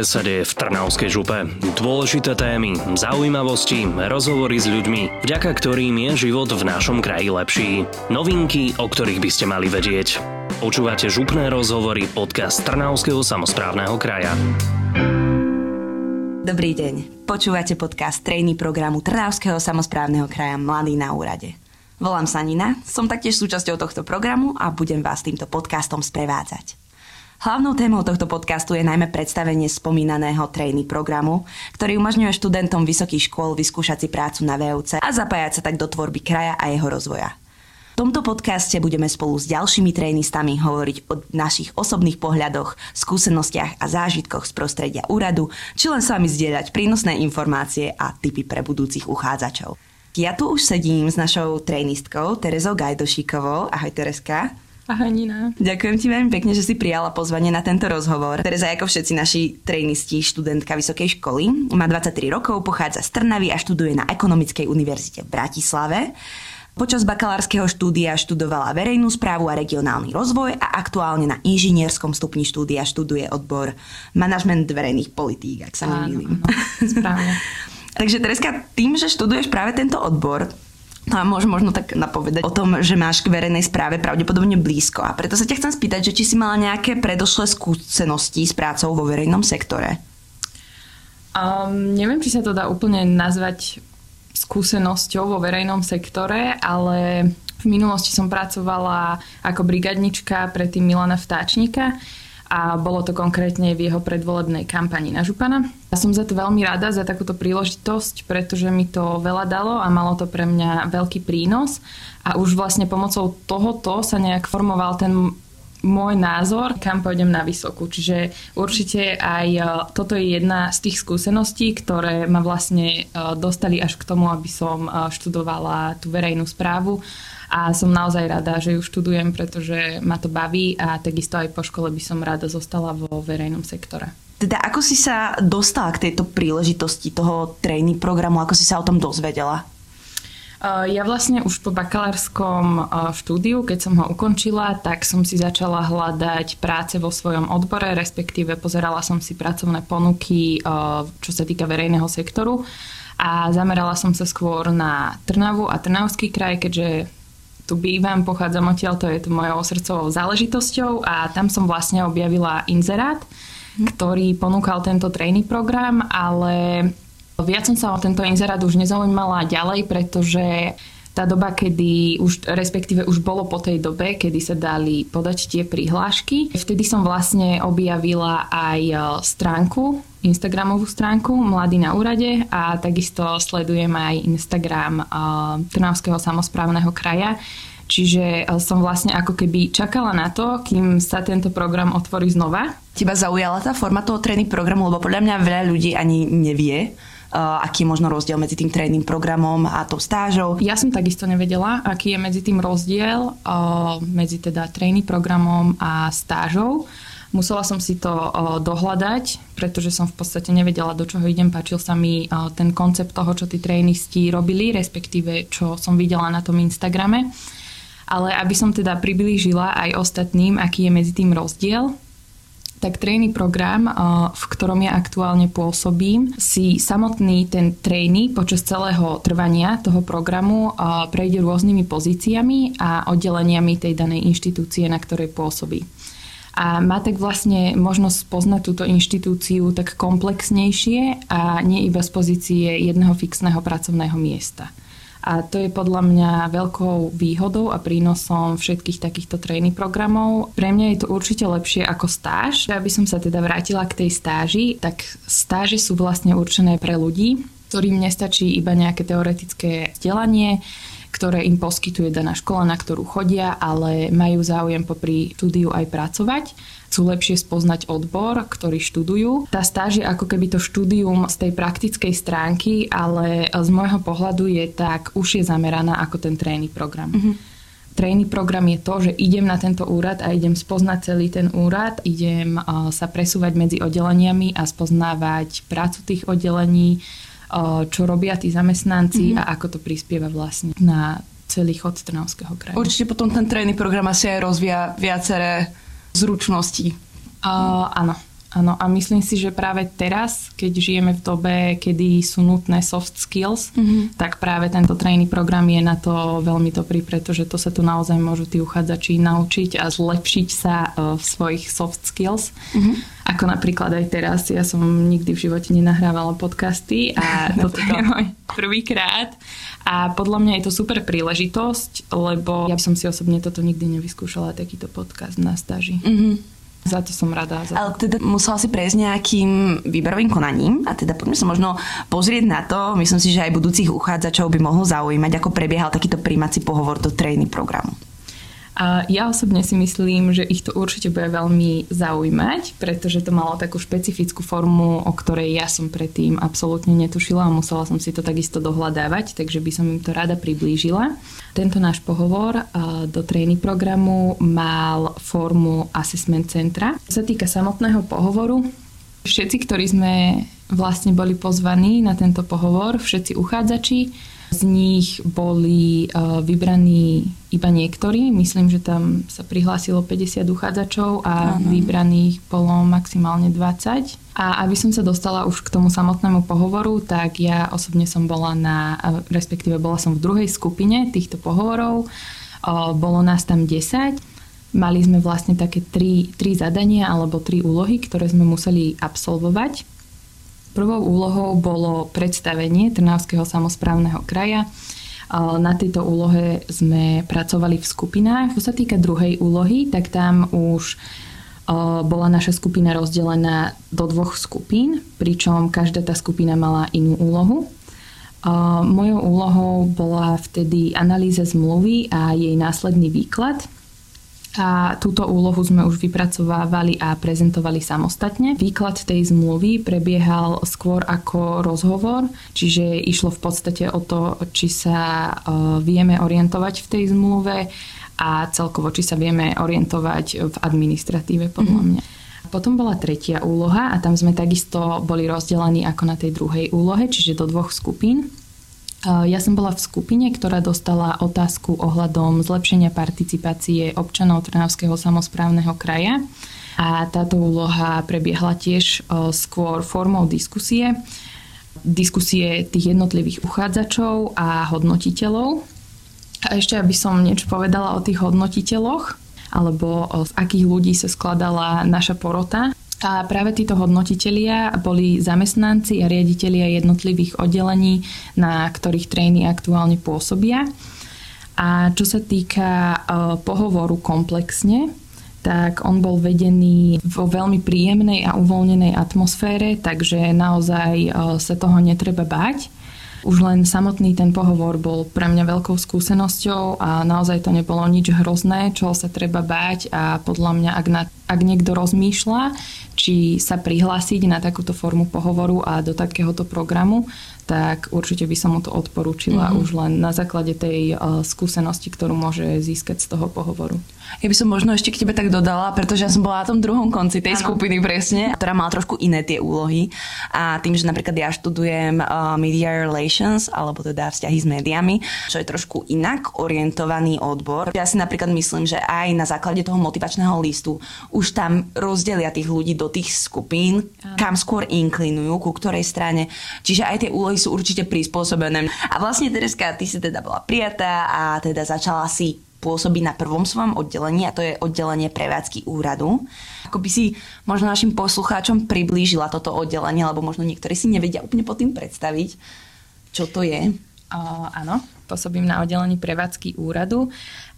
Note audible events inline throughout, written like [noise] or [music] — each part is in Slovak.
ktoré sa deje v Trnavskej župe. Dôležité témy, zaujímavosti, rozhovory s ľuďmi, vďaka ktorým je život v našom kraji lepší. Novinky, o ktorých by ste mali vedieť. Počúvate župné rozhovory podcast Trnavského samozprávneho kraja. Dobrý deň. Počúvate podcast trejny programu Trnavského samozprávneho kraja Mladý na úrade. Volám sa Nina, som taktiež súčasťou tohto programu a budem vás týmto podcastom sprevádzať. Hlavnou témou tohto podcastu je najmä predstavenie spomínaného trejny programu, ktorý umožňuje študentom vysokých škôl vyskúšať si prácu na VUC a zapájať sa tak do tvorby kraja a jeho rozvoja. V tomto podcaste budeme spolu s ďalšími trénistami hovoriť o našich osobných pohľadoch, skúsenostiach a zážitkoch z prostredia úradu, či len s vami zdieľať prínosné informácie a tipy pre budúcich uchádzačov. Ja tu už sedím s našou trénistkou Terezou Gajdošíkovou. Ahoj Tereska. Ahoj Nina. Ďakujem ti veľmi pekne, že si prijala pozvanie na tento rozhovor. Tereza, ako všetci naši trénisti, študentka vysokej školy, má 23 rokov, pochádza z Trnavy a študuje na Ekonomickej univerzite v Bratislave. Počas bakalárskeho štúdia študovala verejnú správu a regionálny rozvoj a aktuálne na inžinierskom stupni štúdia študuje odbor manažment verejných politík, ak sa nemýlim. Správne. [laughs] Takže Tereska, tým, že študuješ práve tento odbor, a môžem možno tak napovedať o tom, že máš k verejnej správe pravdepodobne blízko. A preto sa ťa chcem spýtať, že či si mala nejaké predošlé skúsenosti s prácou vo verejnom sektore? Um, neviem, či sa to dá úplne nazvať skúsenosťou vo verejnom sektore, ale v minulosti som pracovala ako brigadnička pre tým Milana Vtáčnika a bolo to konkrétne v jeho predvolebnej kampani na Župana. Ja som za to veľmi rada, za takúto príležitosť, pretože mi to veľa dalo a malo to pre mňa veľký prínos a už vlastne pomocou tohoto sa nejak formoval ten môj názor, kam pôjdem na vysokú. Čiže určite aj e, toto je jedna z tých skúseností, ktoré ma vlastne e, dostali až k tomu, aby som e, študovala tú verejnú správu a som naozaj rada, že ju študujem, pretože ma to baví a takisto aj po škole by som rada zostala vo verejnom sektore. Teda ako si sa dostala k tejto príležitosti toho tréning programu, ako si sa o tom dozvedela? Ja vlastne už po bakalárskom štúdiu, keď som ho ukončila, tak som si začala hľadať práce vo svojom odbore, respektíve pozerala som si pracovné ponuky, čo sa týka verejného sektoru a zamerala som sa skôr na Trnavu a Trnavský kraj, keďže tu bývam, pochádzam odtiaľ, to je to mojou srdcovou záležitosťou a tam som vlastne objavila inzerát, mhm. ktorý ponúkal tento tréning program, ale viac som sa o tento inzerát už nezaujímala ďalej, pretože tá doba, kedy už, respektíve už bolo po tej dobe, kedy sa dali podať tie prihlášky. Vtedy som vlastne objavila aj e, stránku, Instagramovú stránku Mladý na úrade a takisto sledujem aj Instagram uh, Trnavského samozprávneho kraja. Čiže e, som vlastne ako keby čakala na to, kým sa tento program otvorí znova. Teba zaujala tá forma toho tréning programu, lebo podľa mňa veľa ľudí ani nevie, aký je možno rozdiel medzi tým tréning programom a tou stážou. Ja som takisto nevedela, aký je medzi tým rozdiel uh, medzi teda tréning programom a stážou. Musela som si to uh, dohľadať, pretože som v podstate nevedela, do čoho idem. Páčil sa mi ten koncept toho, čo tí trénisti robili, respektíve čo som videla na tom Instagrame. Ale aby som teda priblížila aj ostatným, aký je medzi tým rozdiel, tak trény program, v ktorom ja aktuálne pôsobím, si samotný ten trény počas celého trvania toho programu prejde rôznymi pozíciami a oddeleniami tej danej inštitúcie, na ktorej pôsobí. A má tak vlastne možnosť poznať túto inštitúciu tak komplexnejšie a nie iba z pozície jedného fixného pracovného miesta. A to je podľa mňa veľkou výhodou a prínosom všetkých takýchto tréning programov. Pre mňa je to určite lepšie ako stáž. Aby som sa teda vrátila k tej stáži, tak stáže sú vlastne určené pre ľudí, ktorým nestačí iba nejaké teoretické vzdelanie, ktoré im poskytuje daná škola, na ktorú chodia, ale majú záujem popri štúdiu aj pracovať chcú lepšie spoznať odbor, ktorý študujú. Tá stáž je ako keby to štúdium z tej praktickej stránky, ale z môjho pohľadu je tak už je zameraná ako ten tréning program. Mm-hmm. Tréning program je to, že idem na tento úrad a idem spoznať celý ten úrad, idem sa presúvať medzi oddeleniami a spoznávať prácu tých oddelení, čo robia tí zamestnanci mm-hmm. a ako to prispieva vlastne na celý chod Trnavského kraja. Určite potom ten tréning program asi aj rozvíja viaceré zručností. Uh, áno. Áno, a myslím si, že práve teraz, keď žijeme v dobe, kedy sú nutné soft skills, mm-hmm. tak práve tento tréning program je na to veľmi dobrý, pretože to sa tu naozaj môžu tí uchádzači naučiť a zlepšiť sa uh, v svojich soft skills. Mm-hmm. Ako napríklad aj teraz, ja som nikdy v živote nenahrávala podcasty a [laughs] toto je môj prvýkrát. A podľa mňa je to super príležitosť, lebo ja by som si osobne toto nikdy nevyskúšala, takýto podcast na stáži. Mm-hmm. Za to som rada. Za Ale teda musela si prejsť nejakým výberovým konaním a teda poďme sa možno pozrieť na to. Myslím si, že aj budúcich uchádzačov by mohlo zaujímať, ako prebiehal takýto príjmací pohovor do tréning programu. A ja osobne si myslím, že ich to určite bude veľmi zaujímať, pretože to malo takú špecifickú formu, o ktorej ja som predtým absolútne netušila a musela som si to takisto dohľadávať, takže by som im to rada priblížila. Tento náš pohovor do tréning programu mal formu assessment centra. Čo sa týka samotného pohovoru, všetci, ktorí sme vlastne boli pozvaní na tento pohovor, všetci uchádzači, z nich boli uh, vybraní iba niektorí. Myslím, že tam sa prihlásilo 50 uchádzačov a uh-huh. vybraných bolo maximálne 20. A aby som sa dostala už k tomu samotnému pohovoru, tak ja osobne som bola na, respektíve bola som v druhej skupine týchto pohovorov. Uh, bolo nás tam 10. Mali sme vlastne také tri, tri zadania alebo tri úlohy, ktoré sme museli absolvovať. Prvou úlohou bolo predstavenie Trnavského samozprávneho kraja. Na tejto úlohe sme pracovali v skupinách. Čo sa týka druhej úlohy, tak tam už bola naša skupina rozdelená do dvoch skupín, pričom každá tá skupina mala inú úlohu. Mojou úlohou bola vtedy analýza zmluvy a jej následný výklad – a túto úlohu sme už vypracovávali a prezentovali samostatne. Výklad tej zmluvy prebiehal skôr ako rozhovor, čiže išlo v podstate o to, či sa e, vieme orientovať v tej zmluve a celkovo, či sa vieme orientovať v administratíve podľa mhm. mňa. Potom bola tretia úloha a tam sme takisto boli rozdelení ako na tej druhej úlohe, čiže do dvoch skupín. Ja som bola v skupine, ktorá dostala otázku ohľadom zlepšenia participácie občanov Trnavského samozprávneho kraja a táto úloha prebiehla tiež skôr formou diskusie. Diskusie tých jednotlivých uchádzačov a hodnotiteľov. A ešte, aby som niečo povedala o tých hodnotiteľoch, alebo z akých ľudí sa skladala naša porota. A práve títo hodnotitelia boli zamestnanci a riaditeľia jednotlivých oddelení, na ktorých trény aktuálne pôsobia. A čo sa týka e, pohovoru komplexne, tak on bol vedený vo veľmi príjemnej a uvoľnenej atmosfére, takže naozaj e, sa toho netreba báť. Už len samotný ten pohovor bol pre mňa veľkou skúsenosťou a naozaj to nebolo nič hrozné, čo sa treba báť a podľa mňa, ak, na, ak niekto rozmýšľa, či sa prihlásiť na takúto formu pohovoru a do takéhoto programu, tak určite by som mu to odporúčila mm-hmm. už len na základe tej uh, skúsenosti, ktorú môže získať z toho pohovoru. Ja by som možno ešte k tebe tak dodala, pretože ja som bola na tom druhom konci tej ano. skupiny presne, ktorá mala trošku iné tie úlohy. A tým, že napríklad ja študujem uh, Media Relations, alebo teda vzťahy s médiami, čo je trošku inak orientovaný odbor. Ja si napríklad myslím, že aj na základe toho motivačného listu už tam rozdelia tých ľudí do tých skupín, ano. kam skôr inklinujú, ku ktorej strane. Čiže aj tie úlohy sú určite prispôsobené. A vlastne Tereska, ty si teda bola prijatá a teda začala si pôsobiť na prvom svojom oddelení a to je oddelenie prevádzky úradu. Ako by si možno našim poslucháčom priblížila toto oddelenie, alebo možno niektorí si nevedia úplne pod tým predstaviť, čo to je. Uh, áno, pôsobím na oddelení prevádzky úradu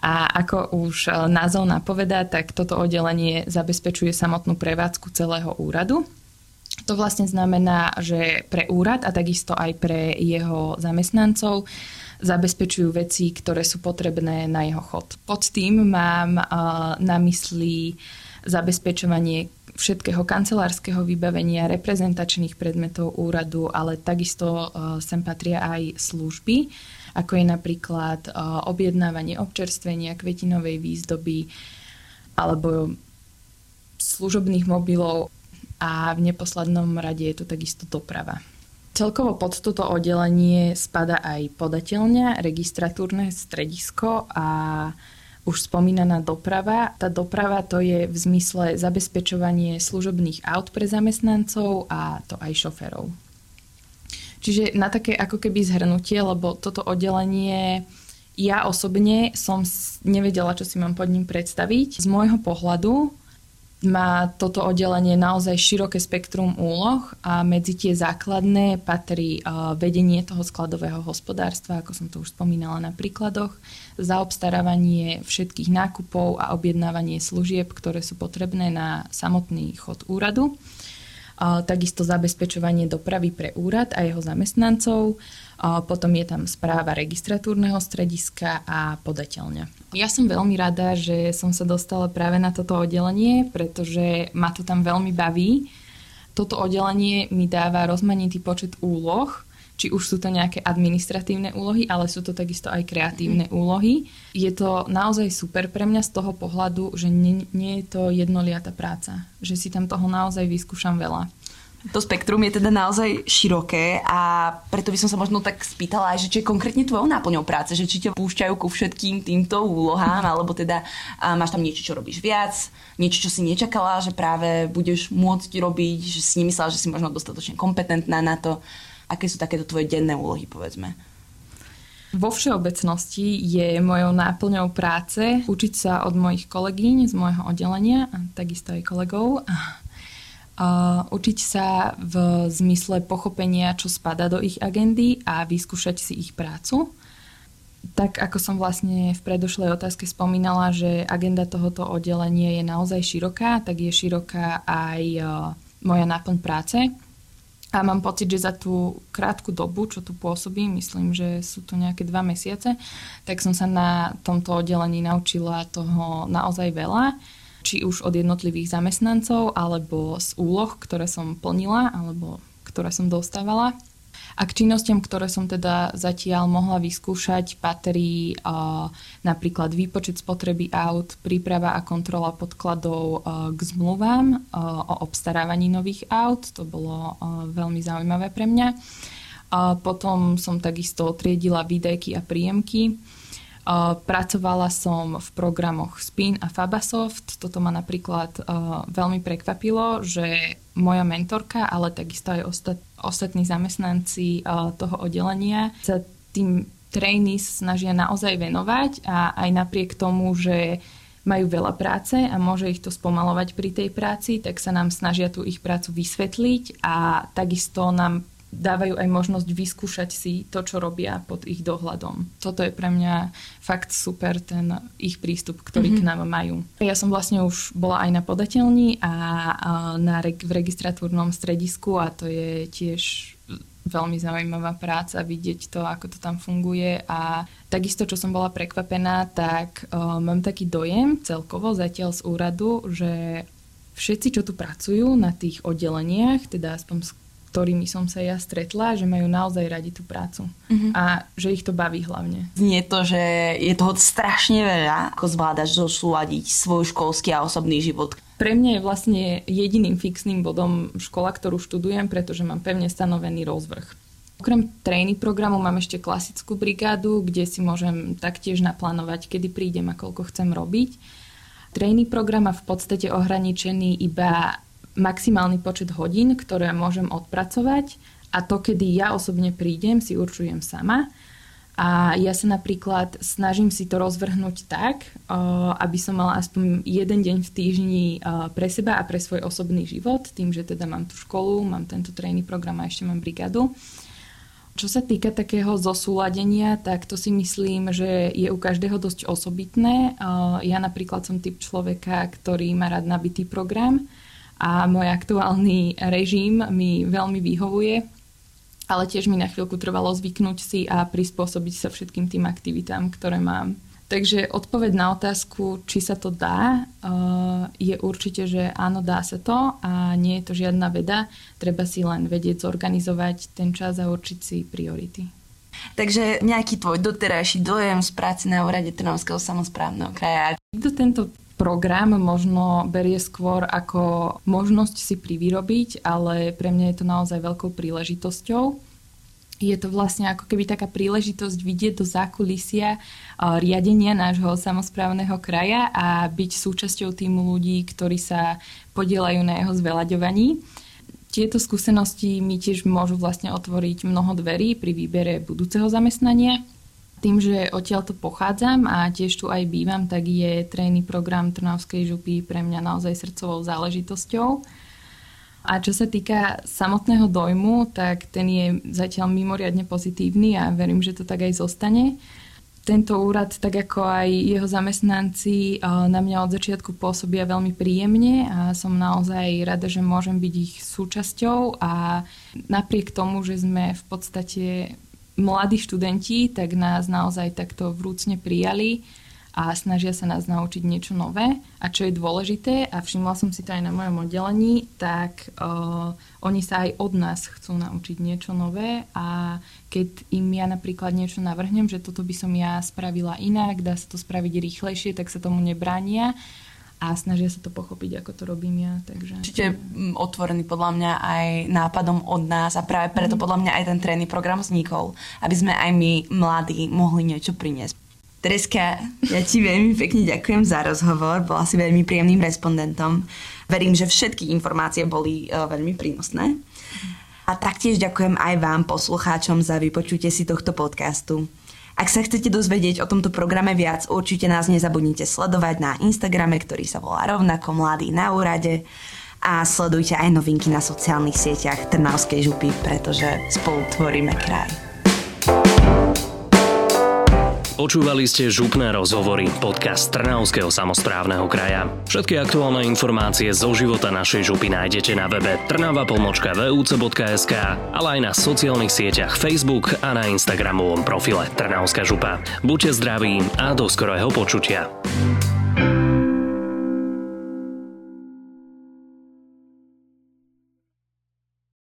a ako už e, názov napovedá, tak toto oddelenie zabezpečuje samotnú prevádzku celého úradu. To vlastne znamená, že pre úrad a takisto aj pre jeho zamestnancov zabezpečujú veci, ktoré sú potrebné na jeho chod. Pod tým mám na mysli zabezpečovanie všetkého kancelárskeho vybavenia, reprezentačných predmetov úradu, ale takisto sem patria aj služby, ako je napríklad objednávanie občerstvenia, kvetinovej výzdoby alebo služobných mobilov a v neposlednom rade je to takisto doprava. Celkovo pod toto oddelenie spada aj podateľňa, registratúrne stredisko a už spomínaná doprava. Tá doprava to je v zmysle zabezpečovanie služobných aut pre zamestnancov a to aj šoferov. Čiže na také ako keby zhrnutie, lebo toto oddelenie ja osobne som nevedela, čo si mám pod ním predstaviť. Z môjho pohľadu má toto oddelenie naozaj široké spektrum úloh a medzi tie základné patrí vedenie toho skladového hospodárstva, ako som to už spomínala na príkladoch, zaobstarávanie všetkých nákupov a objednávanie služieb, ktoré sú potrebné na samotný chod úradu, takisto zabezpečovanie dopravy pre úrad a jeho zamestnancov, potom je tam správa registratúrneho strediska a podateľňa. Ja som veľmi rada, že som sa dostala práve na toto oddelenie, pretože ma to tam veľmi baví. Toto oddelenie mi dáva rozmanitý počet úloh, či už sú to nejaké administratívne úlohy, ale sú to takisto aj kreatívne mm. úlohy. Je to naozaj super pre mňa z toho pohľadu, že nie, nie je to jednoliatá práca, že si tam toho naozaj vyskúšam veľa. To spektrum je teda naozaj široké a preto by som sa možno tak spýtala aj, že čo je konkrétne tvojou náplňou práce, že či ťa púšťajú ku všetkým týmto úlohám, alebo teda máš tam niečo, čo robíš viac, niečo, čo si nečakala, že práve budeš môcť robiť, že si nemyslela, že si možno dostatočne kompetentná na to. Aké sú takéto tvoje denné úlohy, povedzme? Vo všeobecnosti je mojou náplňou práce učiť sa od mojich kolegyň z môjho oddelenia a takisto aj kolegov Uh, učiť sa v zmysle pochopenia, čo spada do ich agendy a vyskúšať si ich prácu. Tak ako som vlastne v predošlej otázke spomínala, že agenda tohoto oddelenia je naozaj široká, tak je široká aj uh, moja náplň práce. A mám pocit, že za tú krátku dobu, čo tu pôsobím, myslím, že sú to nejaké dva mesiace, tak som sa na tomto oddelení naučila toho naozaj veľa či už od jednotlivých zamestnancov alebo z úloh, ktoré som plnila alebo ktoré som dostávala. A k činnostiam, ktoré som teda zatiaľ mohla vyskúšať, patrí uh, napríklad výpočet spotreby aut, príprava a kontrola podkladov uh, k zmluvám uh, o obstarávaní nových aut. To bolo uh, veľmi zaujímavé pre mňa. Uh, potom som takisto triedila výdajky a príjemky Pracovala som v programoch Spin a Fabasoft. Toto ma napríklad veľmi prekvapilo, že moja mentorka, ale takisto aj ostat, ostatní zamestnanci toho oddelenia sa tým trainees snažia naozaj venovať a aj napriek tomu, že majú veľa práce a môže ich to spomalovať pri tej práci, tak sa nám snažia tú ich prácu vysvetliť a takisto nám dávajú aj možnosť vyskúšať si to, čo robia pod ich dohľadom. Toto je pre mňa fakt super, ten ich prístup, ktorý mm-hmm. k nám majú. Ja som vlastne už bola aj na podateľni a, na, v registratúrnom stredisku a to je tiež veľmi zaujímavá práca vidieť to, ako to tam funguje a takisto, čo som bola prekvapená, tak uh, mám taký dojem celkovo zatiaľ z úradu, že všetci, čo tu pracujú na tých oddeleniach, teda aspoň ktorými som sa ja stretla, že majú naozaj radi tú prácu mm-hmm. a že ich to baví hlavne. Znie to, že je toho strašne veľa, ako zvládaš zosúľadiť svoj školský a osobný život. Pre mňa je vlastne jediným fixným bodom škola, ktorú študujem, pretože mám pevne stanovený rozvrh. Okrem trény programu mám ešte klasickú brigádu, kde si môžem taktiež naplánovať, kedy prídem a koľko chcem robiť. Trény program má v podstate ohraničený iba maximálny počet hodín, ktoré môžem odpracovať a to, kedy ja osobne prídem, si určujem sama. A ja sa napríklad snažím si to rozvrhnúť tak, aby som mala aspoň jeden deň v týždni pre seba a pre svoj osobný život, tým, že teda mám tú školu, mám tento tréning program a ešte mám brigádu. Čo sa týka takého zosúladenia, tak to si myslím, že je u každého dosť osobitné. Ja napríklad som typ človeka, ktorý má rád nabitý program, a môj aktuálny režim mi veľmi vyhovuje, ale tiež mi na chvíľku trvalo zvyknúť si a prispôsobiť sa všetkým tým aktivitám, ktoré mám. Takže odpoveď na otázku, či sa to dá, eh, je určite, že áno, dá sa to a nie je to žiadna veda. Treba si len vedieť zorganizovať ten čas a určiť si priority. Takže nejaký tvoj doterajší dojem z práce na úrade Trnavského samozprávneho kraja. Kto tento program možno berie skôr ako možnosť si privyrobiť, ale pre mňa je to naozaj veľkou príležitosťou. je to vlastne ako keby taká príležitosť vidieť do zákulisia riadenia nášho samozprávneho kraja a byť súčasťou týmu ľudí, ktorí sa podielajú na jeho zveľaďovaní. Tieto skúsenosti mi tiež môžu vlastne otvoriť mnoho dverí pri výbere budúceho zamestnania. Tým, že odtiaľ to pochádzam a tiež tu aj bývam, tak je trénny program Trnavskej župy pre mňa naozaj srdcovou záležitosťou. A čo sa týka samotného dojmu, tak ten je zatiaľ mimoriadne pozitívny a verím, že to tak aj zostane. Tento úrad, tak ako aj jeho zamestnanci, eh, na mňa od začiatku pôsobia veľmi príjemne a som naozaj rada, že môžem byť ich súčasťou a napriek tomu, že sme v podstate mladí študenti, tak nás naozaj takto vrúcne prijali a snažia sa nás naučiť niečo nové. A čo je dôležité, a všimla som si to aj na mojom oddelení, tak uh, oni sa aj od nás chcú naučiť niečo nové a keď im ja napríklad niečo navrhnem, že toto by som ja spravila inak, dá sa to spraviť rýchlejšie, tak sa tomu nebránia a snažia sa to pochopiť, ako to robím ja. Takže... Čiže otvorený podľa mňa aj nápadom od nás a práve preto mm. podľa mňa aj ten trénny program vznikol, aby sme aj my mladí mohli niečo priniesť. Tereska, ja ti veľmi pekne ďakujem za rozhovor, bola si veľmi príjemným respondentom. Verím, že všetky informácie boli uh, veľmi prínosné. A taktiež ďakujem aj vám, poslucháčom, za vypočutie si tohto podcastu. Ak sa chcete dozvedieť o tomto programe viac, určite nás nezabudnite sledovať na Instagrame, ktorý sa volá rovnako Mladý na úrade a sledujte aj novinky na sociálnych sieťach Trnavskej župy, pretože spolu tvoríme kraj. Počúvali ste župné rozhovory, podcast Trnavského samozprávneho kraja. Všetky aktuálne informácie zo života našej župy nájdete na webe trnava.vuc.sk, ale aj na sociálnych sieťach Facebook a na Instagramovom profile Trnavská župa. Buďte zdraví a do skorého počutia.